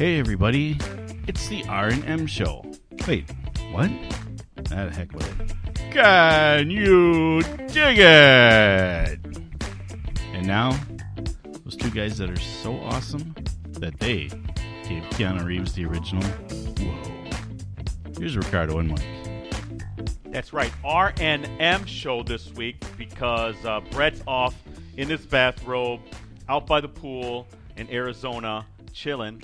Hey everybody, it's the R and M show. Wait, what? Ah, the heck with it. Can you dig it? And now, those two guys that are so awesome that they gave Keanu Reeves the original. Whoa. Here's Ricardo and Mike. That's right, R and M show this week because uh, Brett's off in his bathrobe, out by the pool in Arizona, chilling.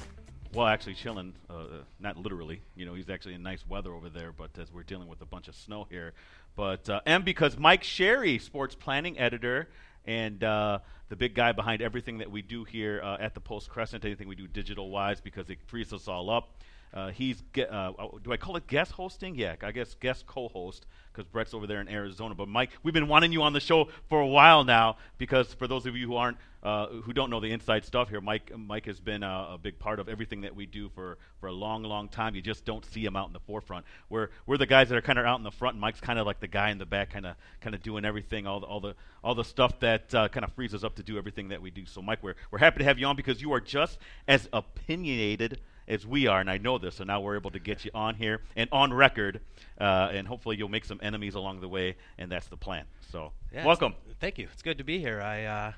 Well, actually chilling, uh, not literally. You know, he's actually in nice weather over there, but as we're dealing with a bunch of snow here. But uh, M because Mike Sherry, sports planning editor, and uh, the big guy behind everything that we do here uh, at the Post Crescent, anything we do digital wise, because it frees us all up. Uh, he's ge- uh, do I call it guest hosting? Yeah, I guess guest co-host because Brett's over there in Arizona. But Mike, we've been wanting you on the show for a while now because for those of you who aren't uh, who don't know the inside stuff here, Mike Mike has been a, a, big part of everything that we do for, for a long, long time. You just don't see him out in the forefront. We're we're the guys that are kind of out in the front. And Mike's kind of like the guy in the back, kind of kind of doing everything, all the all the all the stuff that uh, kind of frees us up to do everything that we do. So Mike, we're we're happy to have you on because you are just as opinionated as we are, and I know this, so now we're able to get you on here and on record, uh, and hopefully you'll make some enemies along the way, and that's the plan. So, yeah, welcome. Thank you. It's good to be here. I uh,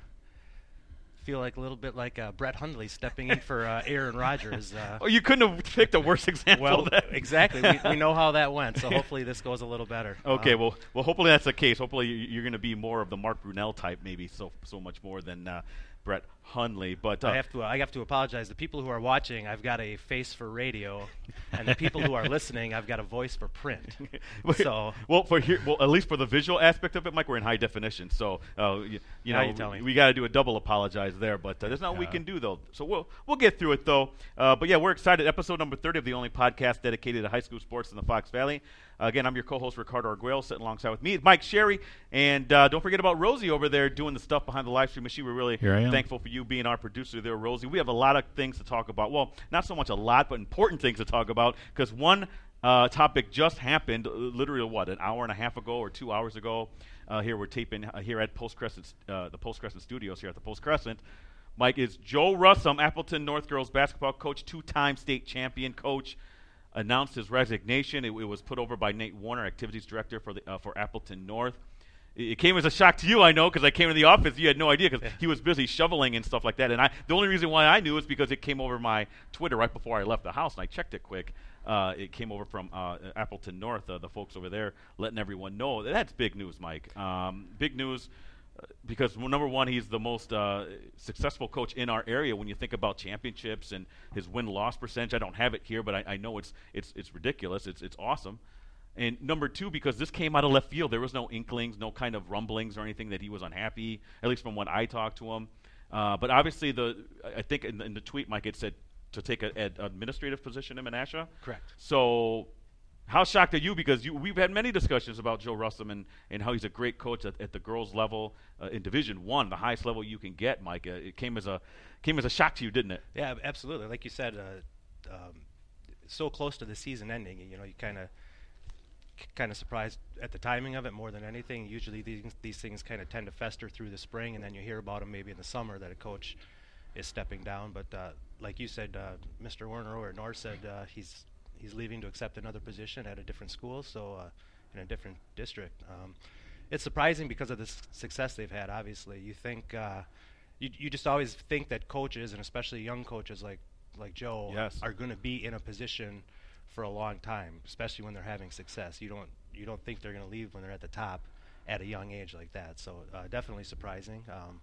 feel like a little bit like uh, Brett Hundley stepping in for uh, Aaron Rodgers. Uh. oh, you couldn't have picked a worse example. well, exactly. We, we, know how that went, so hopefully this goes a little better. Okay, well, well, hopefully that's the case. Hopefully you're going to be more of the Mark Brunell type, maybe so so much more than uh, Brett Hundley. But uh, I have to I have to apologize. The people who are watching, I've got a face for radio, and the people who are listening, I've got a voice for print. so well, for here, well, at least for the visual aspect of it, Mike, we're in high definition. So uh, you, you know, you we, we got to do a double apologize there. But uh, there's not we can do though. So we'll we'll get through it though. Uh, but yeah, we're excited. Episode number 30 of the only podcast dedicated to high school sports in the Fox Valley. Again, I'm your co-host Ricardo Arguello, sitting alongside with me, Mike Sherry, and uh, don't forget about Rosie over there doing the stuff behind the live stream machine. We're really thankful for you being our producer there, Rosie. We have a lot of things to talk about. Well, not so much a lot, but important things to talk about because one uh, topic just happened, uh, literally what, an hour and a half ago or two hours ago. Uh, here we're taping uh, here at Post Crescent, uh, the Post Crescent Studios here at the Post Crescent. Mike is Joe Russom, Appleton North girls basketball coach, two-time state champion coach announced his resignation. It, it, was put over by Nate Warner, activities director for the uh, for Appleton North. It, came as a shock to you, I know, because I came to the office. You had no idea because yeah. he was busy shoveling and stuff like that. And I, the only reason why I knew is because it came over my Twitter right before I left the house, and I checked it quick. Uh, it came over from uh, Appleton North, uh, the folks over there, letting everyone know. That's big news, Mike. Um, big news because well, number one, he's the most uh, successful coach in our area. When you think about championships and his win loss percentage, I don't have it here, but I, I, know it's it's it's ridiculous. It's it's awesome. And number two, because this came out of left field, there was no inklings, no kind of rumblings or anything that he was unhappy. At least from when I talked to him. Uh, but obviously, the I think in, in, the tweet, Mike, it said to take an administrative position in Menasha. Correct. So how shocked are you? Because you, we've had many discussions about Joe Russom and, and how he's a great coach at, at the girls' level uh, in Division One, the highest level you can get. Mike, uh, it came as a came as a shock to you, didn't it? Yeah, absolutely. Like you said, uh, um, so close to the season ending, you know, you kind of kind of surprised at the timing of it more than anything. Usually these these things kind of tend to fester through the spring, and then you hear about them maybe in the summer that a coach is stepping down. But uh, like you said, uh, Mr. Warner or North said uh, he's he's leaving to accept another position at a different school, so uh, in a different district. Um, it's surprising because of the s- success they've had. Obviously, you think uh, you you just always think that coaches and especially young coaches like like Joe yes. are going to be in a position for a long time, especially when they're having success. You don't you don't think they're going to leave when they're at the top at a young age like that. So uh, definitely surprising. Um,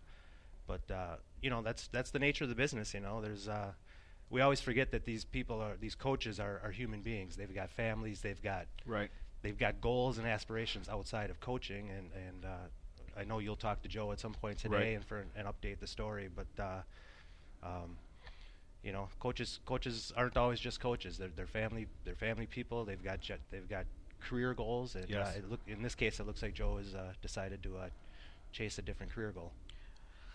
but uh, you know that's that's the nature of the business. You know, there's uh, we always forget that these people are these coaches are, are human beings. They've got families. They've got right. They've got goals and aspirations outside of coaching. And and uh, I know you'll talk to Joe at some point today right. and for an, and update the story. But uh, um, you know, coaches coaches aren't always just coaches. They're they're family they're family people. They've got jet, they've got career goals. And yes. uh, look, in this case, it looks like Joe has uh, decided to uh, chase a different career goal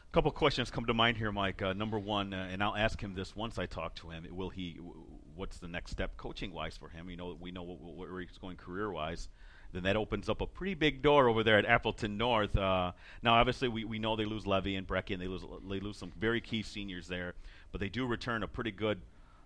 A couple questions come to mind here, Mike. Uh, number one, uh, and I'll ask him this once I talk to him. Will he? W- what's the next step coaching wise for him? You know, we know where he's going career wise. Then that opens up a pretty big door over there at Appleton North. Uh, now, obviously, we, we know they lose Levy and Brecky, and they lose they lose some very key seniors there, but they do return a pretty good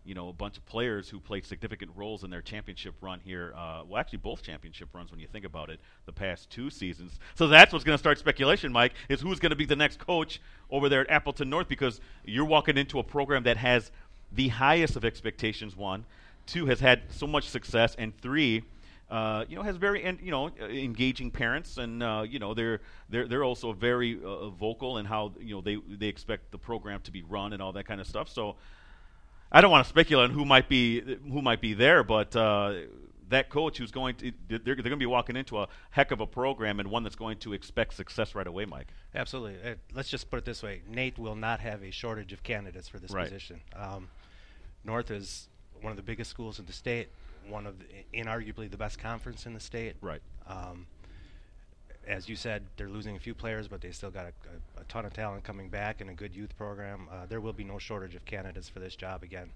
you know, a bunch of players who played significant roles in their championship run here. Uh, well, actually, both championship runs when you think about it, the past two seasons. So that's what's going to start speculation, Mike, is who's going to be the next coach over there at Appleton North because you're walking into a program that has the highest of expectations. One, two has had so much success, and three. Uh, you know, has very en- you know uh, engaging parents, and uh, you know they're they're they're also very uh, vocal in how you know they they expect the program to be run and all that kind of stuff. So I don't want to speculate on who might be who might be there, but uh, that coach who's going to they're, they're going to be walking into a heck of a program and one that's going to expect success right away, Mike. Absolutely. Uh, let's just put it this way: Nate will not have a shortage of candidates for this Right. position. Um, North is one of the biggest schools in the state, one of the, inarguably the best conference in the state. Right. Um, as you said, they're losing a few players, but they still got a, a, a ton of talent coming back and a good youth program. Uh, there will be no shortage of candidates for this job again.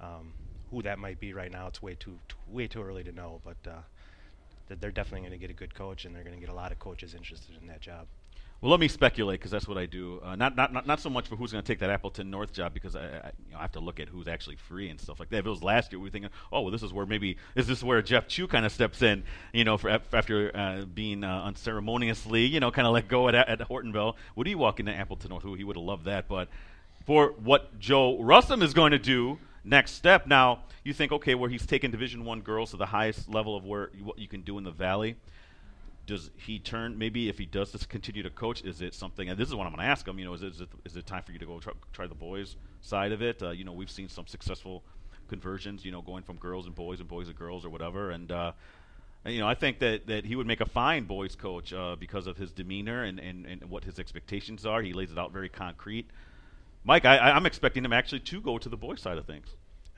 Um, who that might be right now, it's way too, too way too early to know. But uh, they're definitely going to get a good coach, and they're going to get a lot of coaches interested in that job. Well, let me speculate because that's what I do. Uh, not, not not not so much for who's going to take that Appleton North job because I, I, you know, I have to look at who's actually free and stuff like that. If it was last year, we were thinking, oh, well, this is where maybe is this where Jeff Chu kind of steps in, you know, for after uh, being uh, unceremoniously, you know, kind of let go at at Hortonville. Would he walk into Appleton North? Who he would have loved that, but for what Joe Russom is going to do next step. Now you think, okay, where he's taken Division One girls to the highest level of where you, what you can do in the Valley does he turn maybe if he does this continue to coach is it something and this is what i'm going to ask him you know is it, is it, is it time for you to go try, try the boys side of it uh, you know we've seen some successful conversions you know going from girls and boys and boys and girls or whatever and uh, and, you know, I think that, that he would make a fine boys coach uh, because of his demeanor and, and, and what his expectations are. He lays it out very concrete. Mike, I, I'm expecting him actually to go to the boys side of things.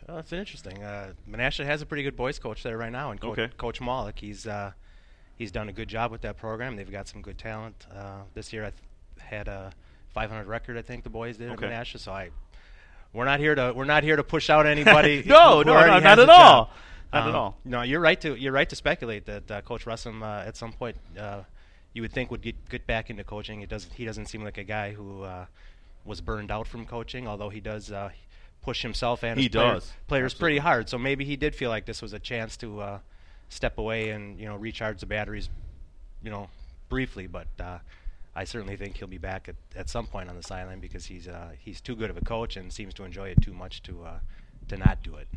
Well, that's interesting. Uh, Menasha has a pretty good boys coach there right now, and Coach, Okay. coach Malik. He's uh, he's done a good job with that program. They've got some good talent. Uh, this year, I th- had a 500 record. I think the boys did Okay. at Menasha. So I, we're not here to we're not here to push out anybody. No, no, no, not at all. Not at Um, all. No, you're right to you're right to speculate that uh, Coach Russom uh, at some point uh, you would think would get get back into coaching. It doesn't he doesn't seem like a guy who uh, was burned out from coaching, although he does uh, push himself and He his player- does. players pretty hard. So maybe he did feel like this was a chance to uh, step away and you know recharge the batteries, you know, briefly. But uh, I certainly think he'll be back at, at some point on the sideline because he's uh, he's too good of a coach and seems to enjoy it too much to uh, to not do it.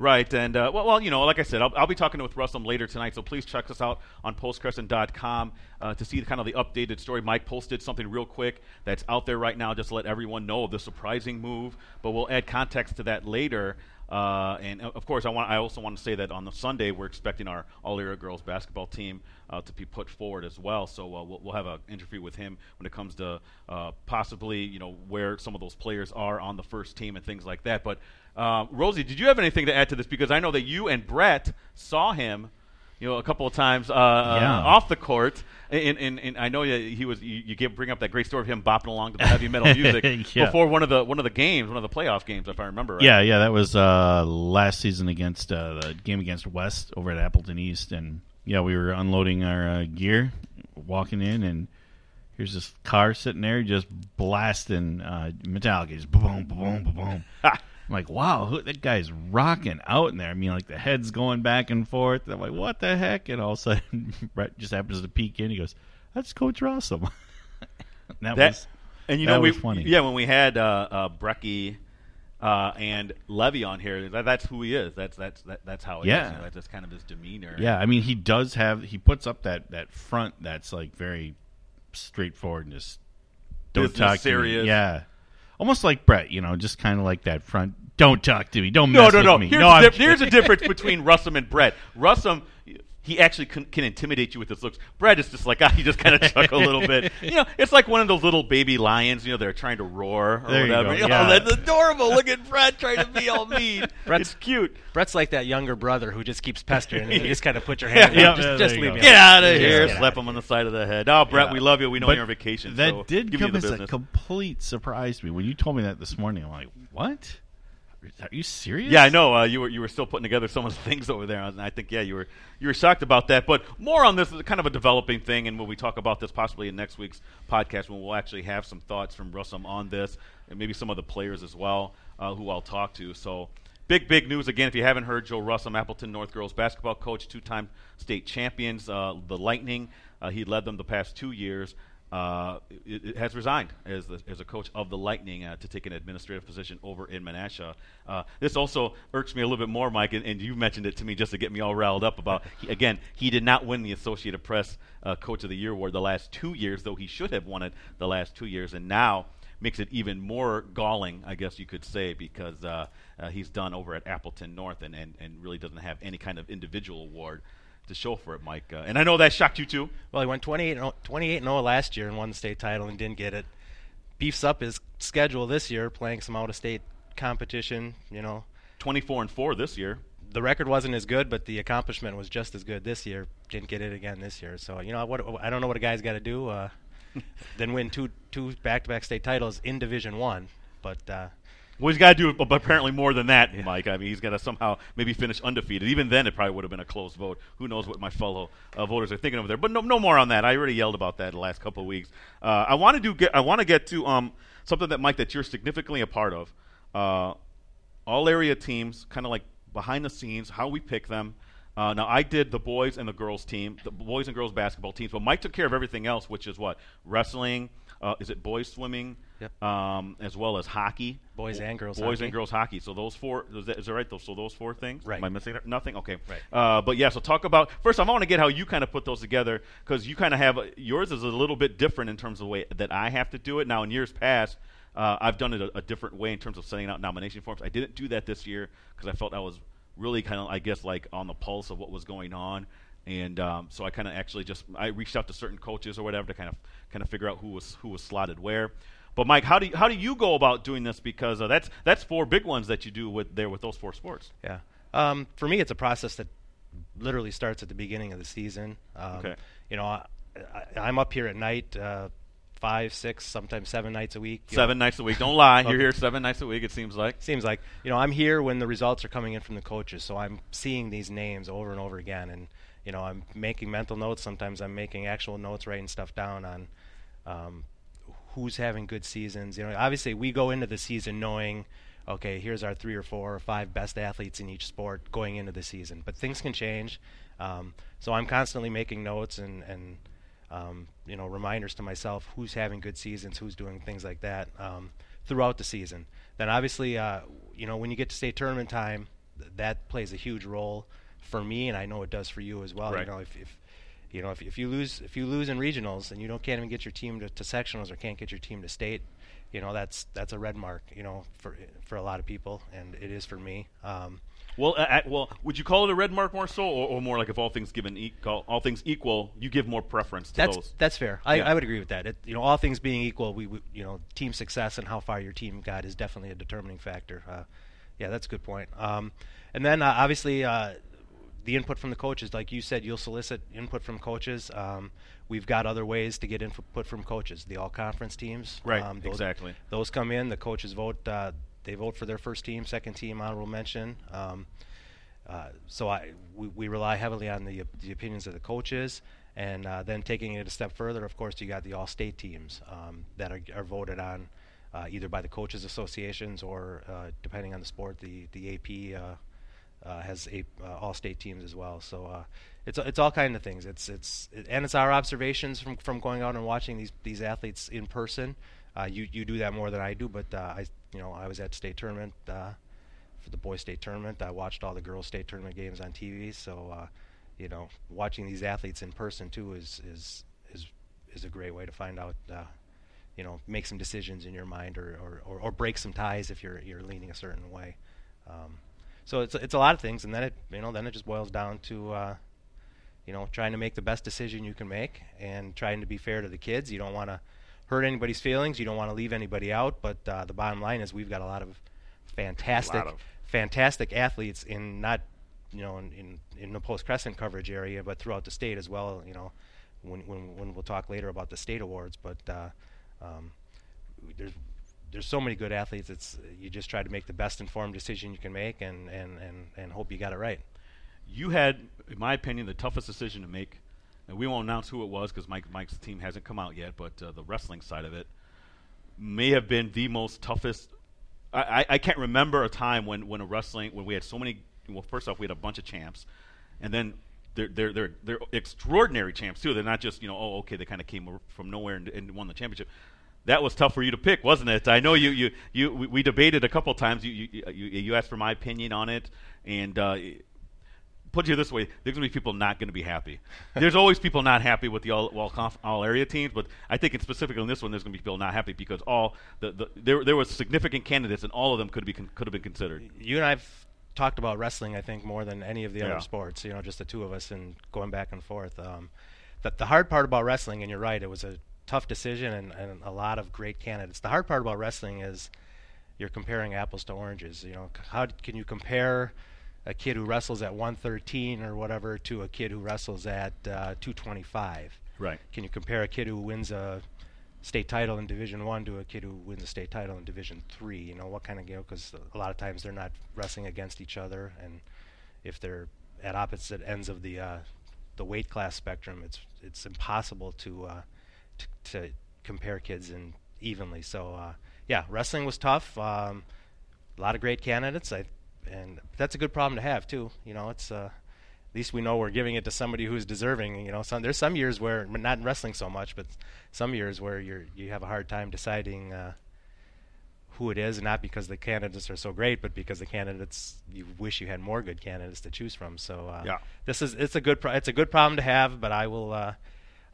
Right, and uh, well, well, you know, like I said, I'll, I'll be talking with Russell later tonight, so please check us out on postcrescent.com uh, to see the, kind of the updated story. Mike posted something real quick that's out there right now, just to let everyone know of the surprising move. But we'll add context to that later. Uh, and uh, of course, I want. I also want to say that on the Sunday we're expecting our all-area girls basketball team uh, to be put forward as well. So uh, we'll, we'll have an interview with him when it comes to uh, possibly, you know, where some of those players are on the first team and things like that. But uh, Rosie, did you have anything to add to this? Because I know that you and Brett saw him, you know, a couple of times uh, Yeah. off the court. And, and, and I know he was. You, you gave, bring up that great story of him bopping along to the heavy metal music Yeah. before one of the one of the games, one of the playoff games, if I remember right. Yeah, yeah, that was uh, last season against uh, the game against West over at Appleton East, and yeah, we were unloading our uh, gear, walking in, and here's this car sitting there just blasting uh, Metallica, just boom, boom, boom, boom. I'm like, wow, who, that guy's rocking out in there. I mean, like the head's going back and forth. I'm like, what the heck? And all of a sudden, Brett just happens to peek in. He goes, "That's Coach Russom." that, That- was And you know, we funny. yeah, when we had uh, uh, Brecky uh, and Levy on here, that, that's who he is. That's that's that, that's how it is. Yeah. You know, that's just kind of his demeanor. Yeah, I mean, he does have. He puts up that that front that's like very straightforward and just don't Business talk to serious. me. Yeah, almost like Brett. You know, just kind of like that front. Don't talk to me. Don't No, mess no, with no. me. Here's, no, the I'm here's the difference between Russom and Brett. Russom, he actually can, can intimidate you with his looks. Brett is just like, ah, he just kind of chuckle a little bit. You know, it's like one of those little baby lions. You know, they're trying to roar or There you whatever. go, Oh, yeah. that's adorable. Look at Brett trying to be all mean. Brett's- it's cute. Brett's like that younger brother who just keeps pestering and you just kind of put your hand. Yeah, up. just yeah, just leave go. me Get out of here! get Slap him on the side of the head. Oh, Brett, Yeah. we love you. We know But you're on vacation. That so did give you come the as a complete surprise to me when you told me that this morning. I'm like, what? Are you serious? Yeah, I know. Uh, you were you were still putting together some of the things over there, and I think yeah, you were you were shocked about that. But more on this is kind of a developing thing, and when we talk about this possibly in next week's podcast, when we'll actually have some thoughts from Russom on this, and maybe some of the players as well. uh, who I'll talk to. So big, big news again. If you haven't heard, Joe Russom, Appleton North girls basketball coach, two-time state champions, uh, the Lightning. Uh, he led them the past two years. Uh, it, it has resigned as, the, as a coach of the Lightning uh, to take an administrative position over in Menasha. Uh, this also irks me a little bit more, Mike, and, and, you mentioned it to me just to get me all riled up about. He, again, he did not win the Associated Press uh, Coach of the Year award the last two years, though he should have won it the last two years, and now makes it even more galling, I guess you could say, because uh, uh, he's done over at Appleton North and, and, and really doesn't have any kind of individual award to show for it, Mike. Uh, and I know that shocked you too. Well, he went 28 28 0 last year and won the state title and didn't get it. Beefs up his schedule this year, playing some out of state competition. You know, 24 and four this year. The record wasn't as good, but the accomplishment was just as good this year. Didn't get it again this year. So you know what? I don't know what a guy's got to do. Uh, then win two two back to back state titles in Division One. But uh, well, he's got to do apparently more than that, yeah. Mike. I mean, he's got to somehow maybe finish undefeated. Even then, it probably would have been a close vote. Who knows what my fellow uh, voters are thinking over there? But no, no more on that. I already yelled about that the last couple of weeks. Uh, I want to do. Get, I want to get to um, something that Mike that you're significantly a part of. Uh, all area teams, kind of like behind the scenes, how we pick them. Uh, now I did the boys and the girls team, the boys and girls basketball teams, but Mike took care of everything else, which is what wrestling. Uh, is it boys swimming? Yep. Um, as well as hockey, boys and girls, boys hockey. and girls hockey. So those four, is that, is that right? Those, so those four things. Right. Am I missing nothing? Okay. Right. Uh, but yeah, so talk about first. I want to get how you kind of put those together because you kind of have yours is a little bit different in terms of the way that I have to do it. Now, in years past, uh, I've done it a, a, different way in terms of sending out nomination forms. I didn't do that this year because I felt I was really kind of, I guess, like on the pulse of what was going on. And um, so I kind of actually just I reached out to certain coaches or whatever to kind of kind of figure out who was who was slotted where. But Mike, how do you, how do you go about doing this? Because uh, that's that's four big ones that you do with there with those four sports. Yeah. Um, for me, it's a process that literally starts at the beginning of the season. Um, okay. You know, I, am up here at night, uh, five, six, sometimes seven nights a week. Seven know. nights a week. Don't lie. You're here seven nights a week. It seems like. Seems like. You know, I'm here when the results are coming in from the coaches, so I'm seeing these names over and over again, and you know, I'm making mental notes. Sometimes I'm making actual notes, writing stuff down on. Um, who's having good seasons. You know, obviously we go into the season knowing, okay, here's our three or four or five best athletes in each sport going into the season. But things can change. Um, so I'm constantly making notes and and um, you know reminders to myself who's having good seasons, who's doing things like that um, throughout the season. Then obviously, uh, you know, when you get to state tournament time, th- that plays a huge role for me, and I know it does for you as well. Right. You know, if, if you know, if, if you lose if you lose in regionals and you don't can't even get your team to, to sectionals or can't get your team to state, you know that's that's a red mark. You know, for for a lot of people, and it is for me. Um, well, uh, well, would you call it a red mark more so, or, or more like if all things given equal, all things equal, you give more preference to that's, those? That's fair. I, yeah. I would agree with that. It, you know, all things being equal, we, we, you know team success and how far your team got is definitely a determining factor. Uh, yeah, that's a good point. Um, and then uh, obviously uh, the input from the coaches, like you said, you'll solicit input from coaches. Um, we've got other ways to get input from coaches. The all-conference teams, right? Um, those, exactly. Those come in. The coaches vote. Uh, they vote for their first team, second team, honorable mention. Um, uh, so I we, we, rely heavily on the the opinions of the coaches, and uh, then taking it a step further, of course, you got the all-state teams um, that are, are, voted on. Uh, either by the coaches associations or, uh, depending on the sport, the the AP uh, uh, has a, uh, all state teams as well. So it's it's all kind of things. It's it's it, and it's our observations from, from going out and watching these these athletes in person. Uh, you you do that more than I do, but uh, I you know I was at state tournament uh, for the boys state tournament. I watched all the girls state tournament games on TV. So you know watching these athletes in person too is is is is a great way to find out. you know, make some decisions in your mind, or, or, or, or break some ties if you're you're leaning a certain way. Um, so it's it's a lot of things, and then it you know then it just boils down to uh, you know trying to make the best decision you can make and trying to be fair to the kids. You don't want to hurt anybody's feelings. You don't want to leave anybody out. But uh, the bottom line is we've got a lot of fantastic of. fantastic athletes in not you know in, in, in the post crescent coverage area, but throughout the state as well. You know when when when we'll talk later about the state awards, but uh, um, there's there's so many good athletes. It's you just try to make the best informed decision you can make, and and and, and hope you got it right. You had, in my opinion, the toughest decision to make. And we won't announce who it was because Mike Mike's team hasn't come out yet. But uh, the wrestling side of it may have been the most toughest I, I can't remember a time when, when a wrestling when we had so many. Well, first off, we had a bunch of champs, and then they're they're they're, they're extraordinary champs too. They're not just you know oh okay they kind of came from nowhere and, and, won the championship. That was tough for you to pick, wasn't it? I know you you you we, we debated a couple times. You, you you you asked for my opinion on it, and uh, put you this way: there's going to be people not going to be happy. there's always people not happy with the all all, conf, all area teams, but I think in specifically in this one, there's going to be people not happy because all the, the there there was significant candidates, and all of them could be could have been considered. You and I've talked about wrestling, I think, more than any of the yeah. other sports. You know, just the two of us and going back and forth. Um, the, the hard part about wrestling, and you're right, it was a tough decision and, and a lot of great candidates. The hard part about wrestling is you're comparing apples to oranges. You know, how can you compare? A kid who wrestles at 113 or whatever to a kid who wrestles at uh, 225. Right. Can you compare a kid who wins a state title in Division One to a kid who wins a state title in Division Three? You know what kind of game? Because a lot of times they're not wrestling against each other, and if they're at opposite ends of the uh, the weight class spectrum, it's it's impossible to uh, t- to compare kids in evenly. So uh, yeah, wrestling was tough. Um, a lot of great candidates. I and that's a good problem to have too. You know, it's uh, at least we know we're giving it to somebody who's deserving. You know, some, there's some years where not in wrestling so much, but some years where you're you have a hard time deciding uh, who it is, not because the candidates are so great, but because the candidates you wish you had more good candidates to choose from. So uh, yeah. this is it's a good pro- it's a good problem to have, but I will uh,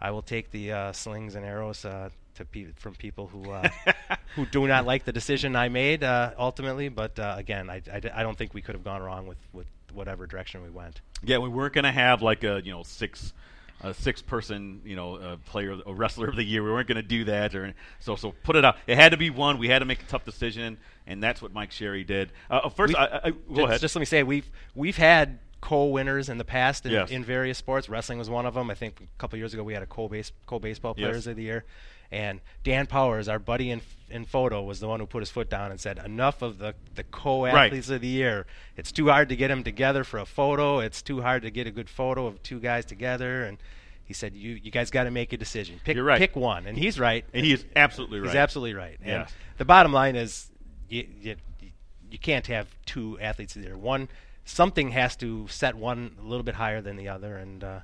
I will take the uh, slings and arrows uh, to pe- from people who uh, who do not like the decision I made uh, ultimately. But uh, again, I, I, I, don't think we could have gone wrong with, with whatever direction we went. Yeah, we weren't going to have like a you know six a six person you know a player a wrestler of the year. We weren't going to do that or so so put it out. It had to be one. We had to make a tough decision, and that's what Mike Sherry did. Uh, first, I, I, go just, ahead. Just let me say we've we've had co-winners in the past in, yes. in, various sports. Wrestling was one of them. I think a couple years ago we had a co-base co-baseball players yes. of the year. And Dan Powers, our buddy in, in photo, was the one who put his foot down and said, "Enough of the the co-athletes right. of the year. It's too hard to get them together for a photo. It's too hard to get a good photo of two guys together." And he said, "You you guys got to make a decision. Pick right. pick one." And he's right. And he is absolutely right. He's absolutely right. Yeah. And the bottom line is, you, you you can't have two athletes there. One something has to set one a little bit higher than the other, and. Uh,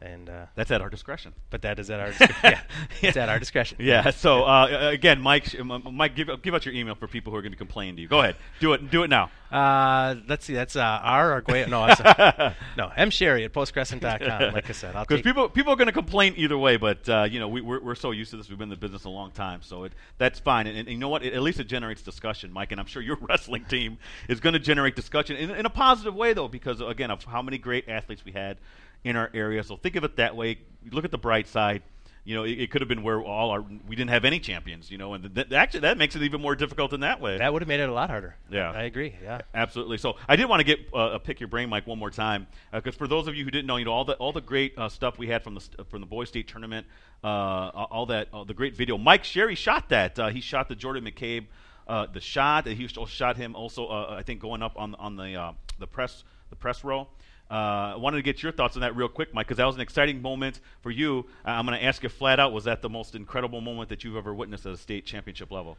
and uh, that's at our discretion. But that is at our yeah, it's at our discretion. Yeah. So uh, again, Mike, Mike, give give out your email for people who are going to complain to you. Go ahead, do it, do it now. Uh, let's see, that's uh, R or Guay- no, uh, no, M Sherry at postcrescent.com. Like I said, because people people are going to complain either way, but uh, you know we, we're we're so used to this. We've been in the business a long time, so it that's fine. And, and you know what? It, at least it generates discussion, Mike. And I'm sure your wrestling team is going to generate discussion in, in a positive way, though, because again of how many great athletes we had in our area. So think of it that way. Look at the bright side. You know, it, it could have been where all our we didn't have any champions. You know, and th- actually that makes it even more difficult in that way. That would have made it a lot harder. Yeah, I agree. Yeah, absolutely. So I did want to get uh, pick your brain, Mike, one more time, because uh, for those of you who didn't know, you know all the all the great uh, stuff we had from the st- from the boys state tournament, uh, all that the great video. Mike Sherry shot that. Uh, he shot the Jordan McCabe. Uh, the shot. He shot him also. I think going up on on the the press the press row. Uh, I wanted to get your thoughts on that real quick, Mike, because that was an exciting moment for you. I'm going to ask you flat out: Was that the most incredible moment that you've ever witnessed at a state championship level?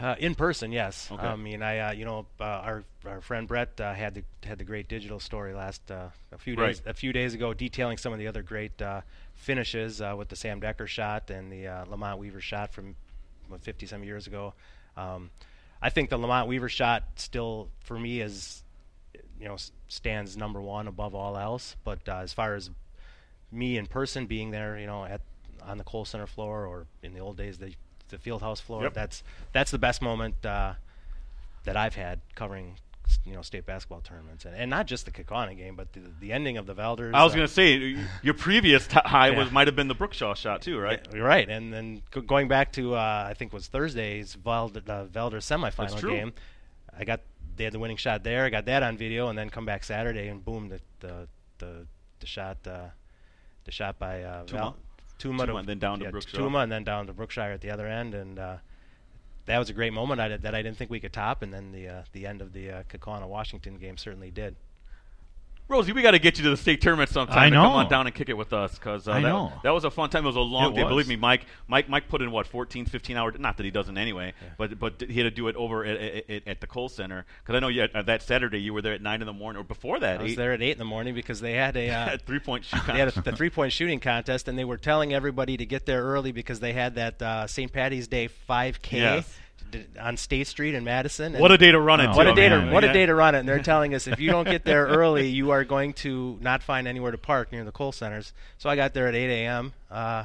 Uh, in person, yes. Okay. I mean, I uh, you know uh, our our friend Brett uh, had the had the great digital story last uh, a few days right. a few days ago, detailing some of the other great finishes with the Sam Dekker shot and the Lamont Weaver shot from 50 some years ago. Um, I think the Lamont Weaver shot still for me is you know stands number one above all else. But uh, as far as me in person being there, you know, at on the Kohl Center floor or in the old days the the field house floor, yep. that's that's the best moment uh, that I've had covering you know state basketball tournaments and, and not just the Kaukauna game but the, the ending of the Valders. I was uh, going to say your previous t- high yeah. was might have been the Brookshaw shot too, right? Yeah, right, and then g- going back to uh, I think it was Thursday's Veld- uh, Velder semifinal game, I got they had the winning shot there. I got that on video, and then come back Saturday and boom, the the the, the shot uh, the shot by uh, Tuma. Tuma, Tuma and then down yeah, to Brookshire. Tuma and then down to Brookshire at the other end, and uh, that was a great moment I did, that I didn't think we could top. And then the uh, the end of the uh, Washington game certainly did. Rosie, we got to get you to the state tournament sometime. I and Come on down and kick it with us because uh, I that, know. that was a fun time. It was a long It day. was. Believe me, Mike. Mike. Mike put in what 14, 15 hours. Not that he doesn't anyway, but but he had to do it over at, at, at the Kohl Center because I know you had, uh, that Saturday you were there at nine in the morning or before that. I was eight, there at eight in the morning because they had a uh, three point shoot. they had a, the three point shooting contest, and they were telling everybody to get there early because they had that uh, St. Patty's Day 5K Yes. On State Street in Madison. What a day to run it! Oh, what a day man. to what Yeah. a day to run it! And they're telling us if you don't get there early, you are going to not find anywhere to park near the Kohl centers. So I got there at 8 a.m. Uh,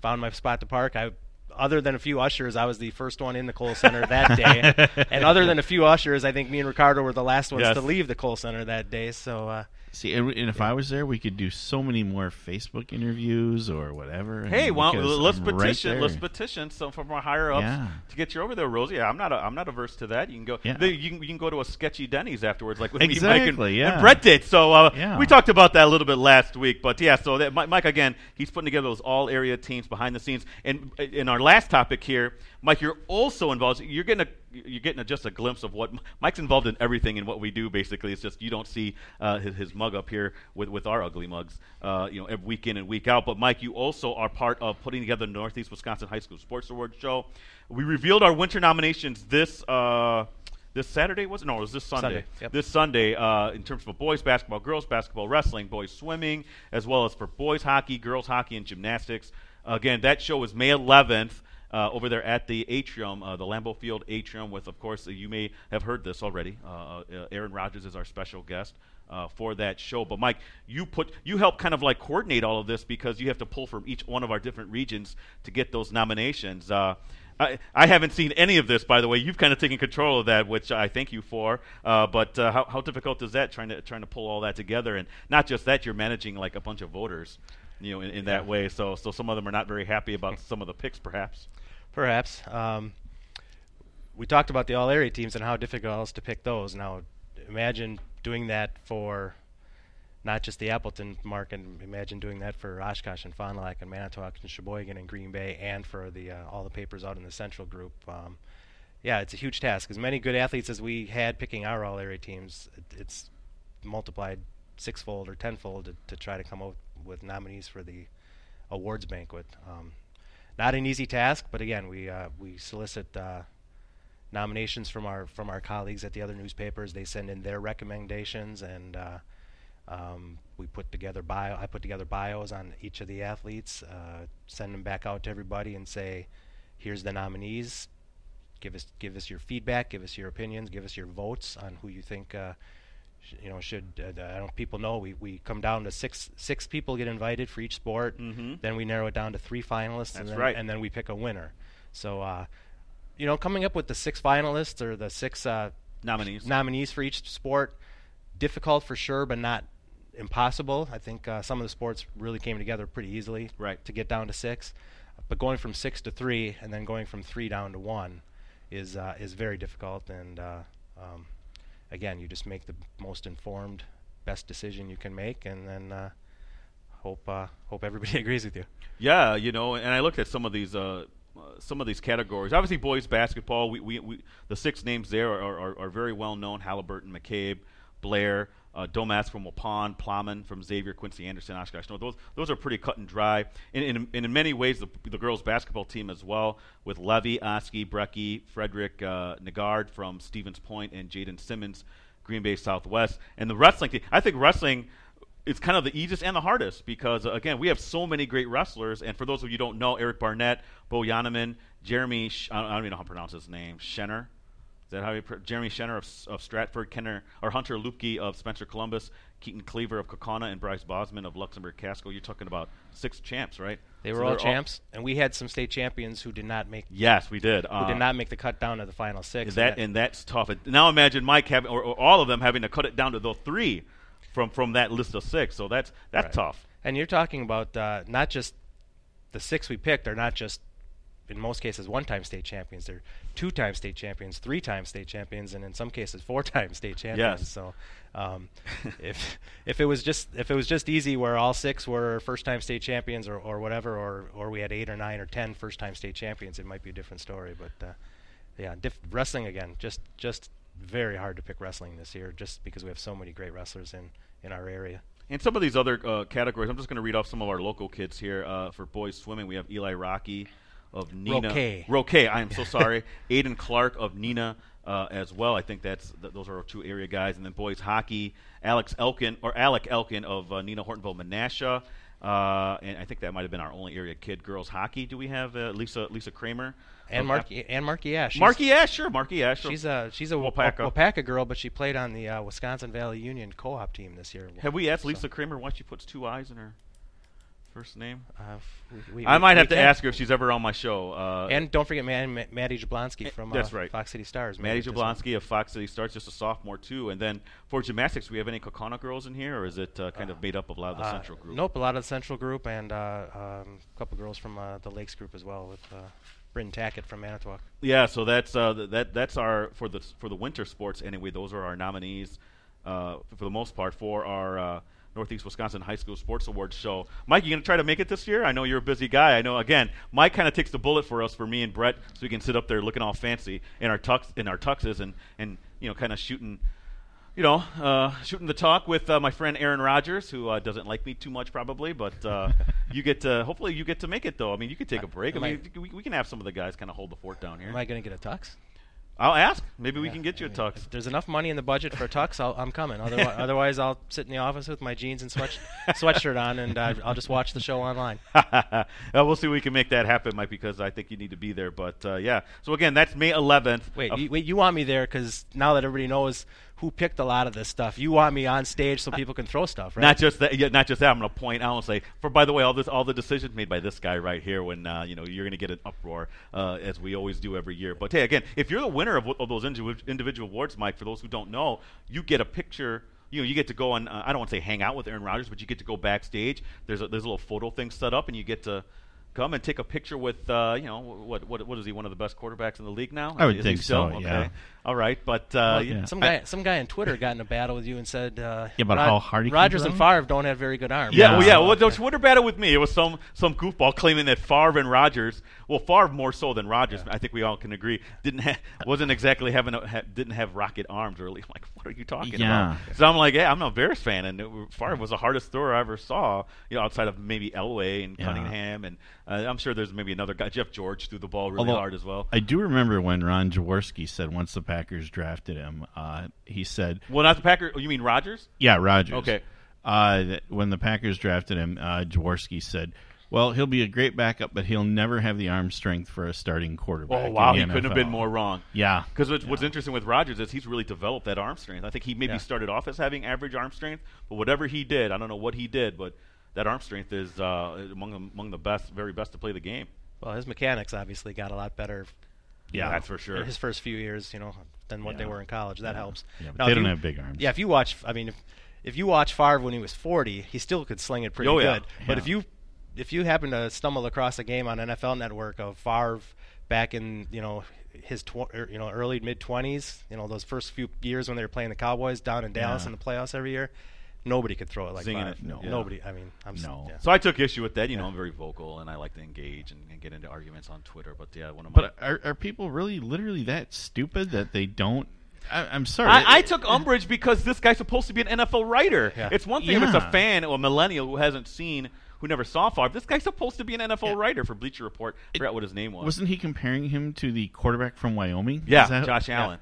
found my spot to park. I, other than a few ushers, I was the first one in the Kohl Center that day. and other than a few ushers, I think me and Ricardo were the last ones Yes. to leave the Kohl Center that day. So uh, See, and and if I was there, we could do so many more Facebook interviews or whatever. Hey, well, let's I'm petition. there. let's petition some from our higher ups Yeah. to get you over there, Rosie. Yeah, I'm not. A, I'm not averse to that. You can go. Yeah. then You, can, you can go to a sketchy Denny's afterwards, like with me, Mike, and, Exactly, yeah. and Brett did. So uh, Yeah. we talked about that a little bit last week. But yeah, so that, Mike, Mike again, he's putting together those all area teams behind the scenes. And in our last topic here, Mike, you're also involved. You're getting a you're getting a, just a glimpse of what Mike's involved in everything and what we do. Basically, it's just you don't see uh, his, his mug up here with, with our ugly mugs, uh, you know, every week in and week out. But Mike, you also are part of putting together the Northeast Wisconsin High School Sports Awards show. We revealed our winter nominations this. Uh, this Saturday was it? no, it was this Sunday. Sunday, yep. This Sunday, uh, in terms of boys basketball, girls basketball, wrestling, boys swimming, as well as for boys hockey, girls hockey, and gymnastics. again, that show is May 11th uh, over there at the atrium, uh, the Lambeau Field atrium. With, of course, uh, you may have heard this already. Uh, uh, Aaron Rodgers is our special guest. Uh, for that show, but Mike, you put you help kind of like coordinate all of this because you have to pull from each one of our different regions to get those nominations. I, I haven't seen any of this, by the way. You've kind of taken control of that, which I thank you for. Uh, but uh, how, how difficult is that trying to trying to pull all that together? And not just that, you're managing like a bunch of voters, you know, in, in that way. So so some of them are not very happy about some of the picks, perhaps. Perhaps. Um, we talked about the all area teams and how difficult it is to pick those. Now, imagine doing that for not just the Appleton market. Imagine doing that for Oshkosh and Fond du Lac and Manitowoc and Sheboygan and Green Bay, and for the uh, all the papers out in the Central Group. Um, yeah, it's a huge task. As many good athletes as we had picking our all area teams, it, it's multiplied sixfold or tenfold to, to try to come up with nominees for the awards banquet. Um, not an easy task, but again, we uh, we solicit uh, nominations from our from our colleagues at the other newspapers. They send in their recommendations, and uh, um, we put together bio. I put together bios on each of the athletes, uh, send them back out to everybody, and say, "Here's the nominees. Give us give us your feedback. Give us your opinions. Give us your votes on who you think." You know, should uh, I don't people know we, we come down to six six people get invited for each sport. Mhm. Then we narrow it down to three finalists, That's and then, right. and then we pick a winner. So, uh, you know, coming up with the six finalists or the six uh, Nominees. nominees for each sport, difficult for sure, but not impossible. I think uh, some of the sports really came together pretty easily Right. to get down to six. But going from six to three, and then going from three down to one, is uh, is very difficult. And uh, um, again, you just make the most informed, best decision you can make, and then uh, hope uh, hope everybody agrees with you. Yeah, you know, and I looked at some of these uh, some of these categories. Obviously, boys basketball. We, we, we the six names there are, are, are very well known: Haliburton, McCabe, Blair, uh, Domas from Waupun, Plowman from Xavier, Quincy Anderson, Oshkosh. No, those those are pretty cut and dry. And in, in, in many ways, the, the girls basketball team as well, with Levy, Oski, Brecky, Frederick uh, Nagard from Stevens Point, and Jaden Simmons, Green Bay Southwest. And the wrestling team. I think wrestling it's kind of the easiest and the hardest because uh, again we have so many great wrestlers and for those of you who don't know eric barnett bo Yaneman, jeremy Sh- I don't I don't even know how to pronounce his name Schenner is that how you pr- jeremy Schenner of, of stratford kenner or hunter lupke of spencer columbus keaton cleaver of Kaukauna, and bryce bosman of luxemburg casco you're talking about six champs right? They So were all they're champs, and we had some state champions who did not make yes we did. who uh, did not make the cut down to the final six. is that and that's tough. Now imagine mike having or, or all of them having to cut it down to the three from from that list of six. So that's that's Right. tough. And you're talking about uh, not just the six we picked are not just in most cases one-time state champions. They're two-time state champions, three-time state champions, and in some cases four-time state champions. Yes. So um, if if it was just if it was just easy where all six were first-time state champions or, or whatever, or or we had eight or nine or ten first-time state champions, it might be a different story. But uh, yeah, diff- wrestling again, just just very hard to pick wrestling this year, just because we have so many great wrestlers in in our area. And some of these other uh, categories, I'm just going to read off some of our local kids here. Uh, for boys swimming, we have Eli Rocky of Neenah. Roque. Roque. I am so sorry. Aiden Clark of Neenah uh, as well. I think that's th- those are our two area guys. And then boys hockey, Alex Elkin or Alec Elkin of uh, Neenah Hortonville Menasha. Uh, and I think that might have been our only area kid. Girls hockey. Do we have uh, Lisa Lisa Kramer And Marky and Marky Ash. Marky Ash? Sure, Marky Ash. She's a she's a Waupaca. Waupaca. girl, but she played on the uh, Wisconsin Valley Union co-op team this year. have we asked So, Lisa Kramer why she puts two eyes in her first name? uh, we- we- I might we have to can- ask her if she's ever on my show. Uh, And don't forget Man, Ma- Maddie Jablonski from That's uh, right. Fox City Stars. Maddie. Jablonski of Fox City Starts, just a sophomore too. And then for gymnastics, do we have any Kaukauna girls in here, or is it uh, kind of made up of a lot of the Uh, central group? Nope, a lot of the central group and uh, um, a couple girls from uh, the Lakes group as well with uh, Bryn Tackett from Manitowoc. Yeah, so that's uh, th- that that's our for the for the winter sports anyway. Those are our nominees uh, for the most part for our uh, Northeast Wisconsin High School Sports Awards show. Mike, you gonna try to make it this year? I know you're a busy guy. I know. Again, Mike kind of takes the bullet for us for me and Brett, so we can sit up there looking all fancy in our tux in our tuxes and and you know kind of shooting. You know, uh, shooting the talk with uh, my friend Aaron Rodgers, who uh, doesn't like me too much, probably. But uh, you get to, hopefully, you get to make it though. I mean, you could take a break. I Am mean, we, we can have some of the guys kind of hold the fort down here. Am I going to get a tux? I'll ask. Maybe we can get you a tux. If there's enough money in the budget for a tux, I'll, I'm coming. Otherwise, otherwise, I'll sit in the office with my jeans and sweat, sweatshirt on, and uh, I'll just watch the show online. uh, we'll see if we can make that happen, Mike, because I think you need to be there. But uh, yeah, so again, that's May 11th. Wait, you, wait, you want me there because now that everybody knows who picked a lot of this stuff, you want me on stage so people can throw stuff, right? Not just that. Yeah, not just that. I'm going to point out and say, for by the way, all this, all the decisions made by this guy right here. When uh, you know you're going to get an uproar, uh, as we always do every year. But hey, again, if you're the winner of, of those individual, awards, Mike, for those who don't know, you get a picture. You know, you get to go and uh, I don't want to say hang out with Aaron Rodgers, but you get to go backstage. There's a, there's a little photo thing set up, and you get to come and take a picture with uh, you know what what what is he one of the best quarterbacks in the league now? I would Is think so, Okay. yeah. All right, but uh, Well, yeah. Some guy, some guy on Twitter got in a battle with you and said, uh, Yeah, about Rod- how hard he can Rodgers throw? and Favre don't have very good arms. Yeah, well, yeah. Yeah. Well, don't Twitter battle with me. It was some some goofball claiming that Favre and Rodgers, well, Favre more so than Rodgers. I think we all can agree, didn't ha- wasn't exactly having a, ha- didn't have rocket arms early. I'm like, what are you talking Yeah. about? So I'm like, yeah, I'm a Bears fan, and it, Favre was the hardest thrower I ever saw. You know, outside of maybe Elway and Yeah. Cunningham, and uh, I'm sure there's maybe another guy. Jeff George threw the ball really Although, hard as well. I do remember when Ron Jaworski said once the Packers drafted him, uh, he said, Well, not the Packers. oh, You mean Rodgers? "Yeah, Rodgers." Okay. Uh, when the Packers drafted him, uh, Jaworski said, "Well, he'll be a great backup, but he'll never have the arm strength for a starting quarterback." Oh wow, he couldn't have been more wrong. Yeah, Because what's, what's interesting with Rodgers is he's really developed that arm strength. I think he maybe Yeah. started off as having average arm strength, but whatever he did, I don't know what he did, but that arm strength is uh, among the, among the best, very best to play the game. Well, his mechanics obviously got a lot better. Yeah, know, that's for sure. in His first few years, you know, than what they were in college. That helps. Yeah, Now, they if don't you- have big arms. Yeah, if you watch, I mean, if if you watch Favre when he was 40, he still could sling it pretty Oh, yeah. good. But Yeah. if you if you happen to stumble across a game on NFL Network of Favre back in you know his tw- er, you know early mid 20s, you know those first few years when they were playing the Cowboys down in Dallas Yeah. in the playoffs every year, nobody could throw it like Zinging Favre. it, no. Nobody. I mean, I'm No. yeah. So I took issue with that. You know, I'm very vocal and I like to engage and, and get into arguments on Twitter. But yeah, one of my. but are, are people really literally that stupid that they don't? I, I'm sorry. I, I took umbrage because this guy's supposed to be an NFL writer. Yeah. It's one thing if it's a fan or a millennial who hasn't seen, who never saw Favre. This guy's supposed to be an NFL writer for Bleacher Report. I forgot what his name was. Wasn't he comparing him to the quarterback from Wyoming? yeah, Josh Allen.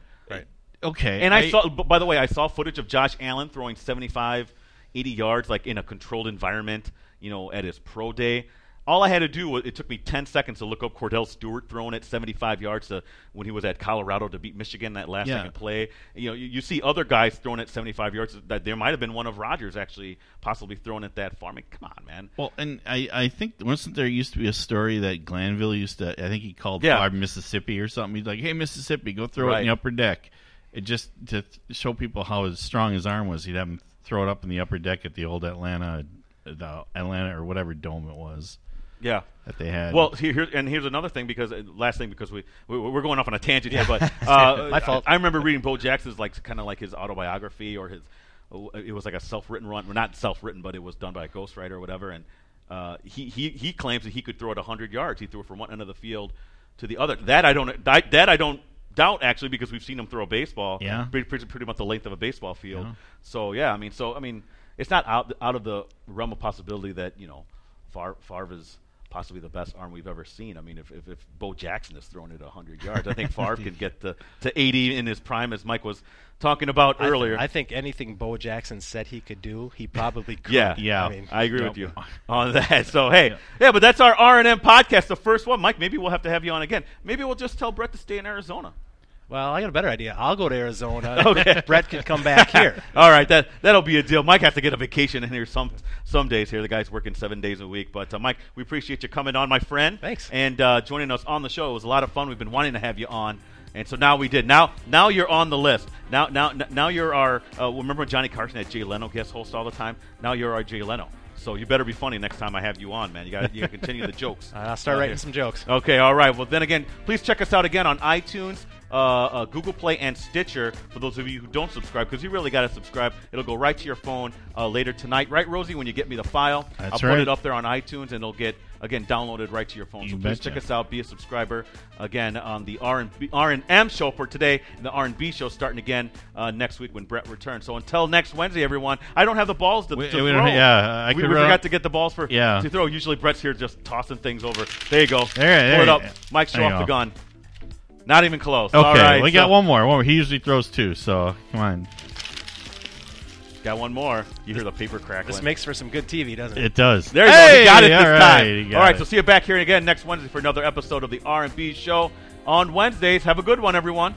Right. Okay, And I, saw, by the way, I saw footage of Josh Allen throwing 75, 80 yards, like in a controlled environment, you know, at his pro day. All I had to do was it took me 10 seconds to look up Kordell Stewart throwing it 75 yards to when he was at Colorado to beat Michigan that last Yeah. second play. You know, you, you see other guys throwing it 75 yards. That there might have been one of Rodgers actually possibly throwing it that far. I mean, come on, man. Well, and I, I think wasn't there used to be a story that Glanville used to I think he called Yeah. Mississippi or something. He's like, "Hey Mississippi, go throw it in the upper deck." It just to th- show people how strong his arm was. He'd have him throw it up in the upper deck at the old Atlanta, the Atlanta or whatever dome it was Yeah. that they had. Well, here, here and here's another thing because uh, last thing because we, we we're going off on a tangent here, but uh, My fault. I, I remember reading Bo Jackson's like kind of like his autobiography or his it was like a self-written run, well, not self-written, but it was done by a ghostwriter or whatever, and uh, he he he claims that he could throw it 100 yards. He threw it from one end of the field to the other. That I don't that, that I don't doubt actually because we've seen him throw a baseball. Yeah. pretty, pretty, pretty much the length of a baseball field. Yeah. So yeah, I mean, so I mean, it's not out out of the realm of possibility that you know Favre, Favre is possibly the best arm we've ever seen. I mean, if if, if Bo Jackson is throwing it 100 yards, I think Favre can get to, to 80 in his prime, as Mike was talking about I th- earlier. I think anything Bo Jackson said he could do, he probably could. Yeah, Yeah. I mean, I agree Yep. with you on that. So hey, yeah. but that's our R and M podcast, the first one. Mike, maybe we'll have to have you on again. Maybe we'll just tell Brett to stay in Arizona. Well, I got a better idea. I'll go to Arizona. Okay. Brett can come back here. All right, that that'll be a deal. Mike has to get a vacation in here some some days here. The guy's working seven days a week. But uh, Mike, we appreciate you coming on, my friend. Thanks. And uh, joining us on the show. It was a lot of fun. We've been wanting to have you on. And so now we did. Now, now you're on the list. Now, now, now you're our. Uh, remember when Johnny Carson had Jay Leno guest host all the time? Now you're our Jay Leno. So you better be funny next time I have you on, man. You got you continue the jokes. I'll start Uh, writing here. some jokes. Okay, all right. Well, then again, please check us out again on iTunes, uh, uh, Google Play, and Stitcher. For those of you who don't subscribe, because you really got to subscribe. It'll go right to your phone uh, later tonight, right, Rosie? When you get me the file, That's I'll put it up there on iTunes, and it'll get again downloaded right to your phone. You so please betcha. check us out. Be a subscriber again on the R and R and M show for today, and the R and B show starting again uh, next week when Brett returns. So until next Wednesday, everyone. I don't have the balls to, We- to we throw. yeah, I we, we forgot to get the balls for Yeah. to throw. Usually Brett's here just tossing things over. There you go. There- there Pull it up. Mike, show off the gun. Not even close. Okay, All right, we so- got one more. One more. He usually throws two, so come on. Got one more. You hear the paper crackling. This makes for some good TV, doesn't it? It does. there you go. Hey, got it this all right, time. All right. it. So see you back here again next Wednesday for another episode of the R and B Show on Wednesdays. Have a good one, everyone.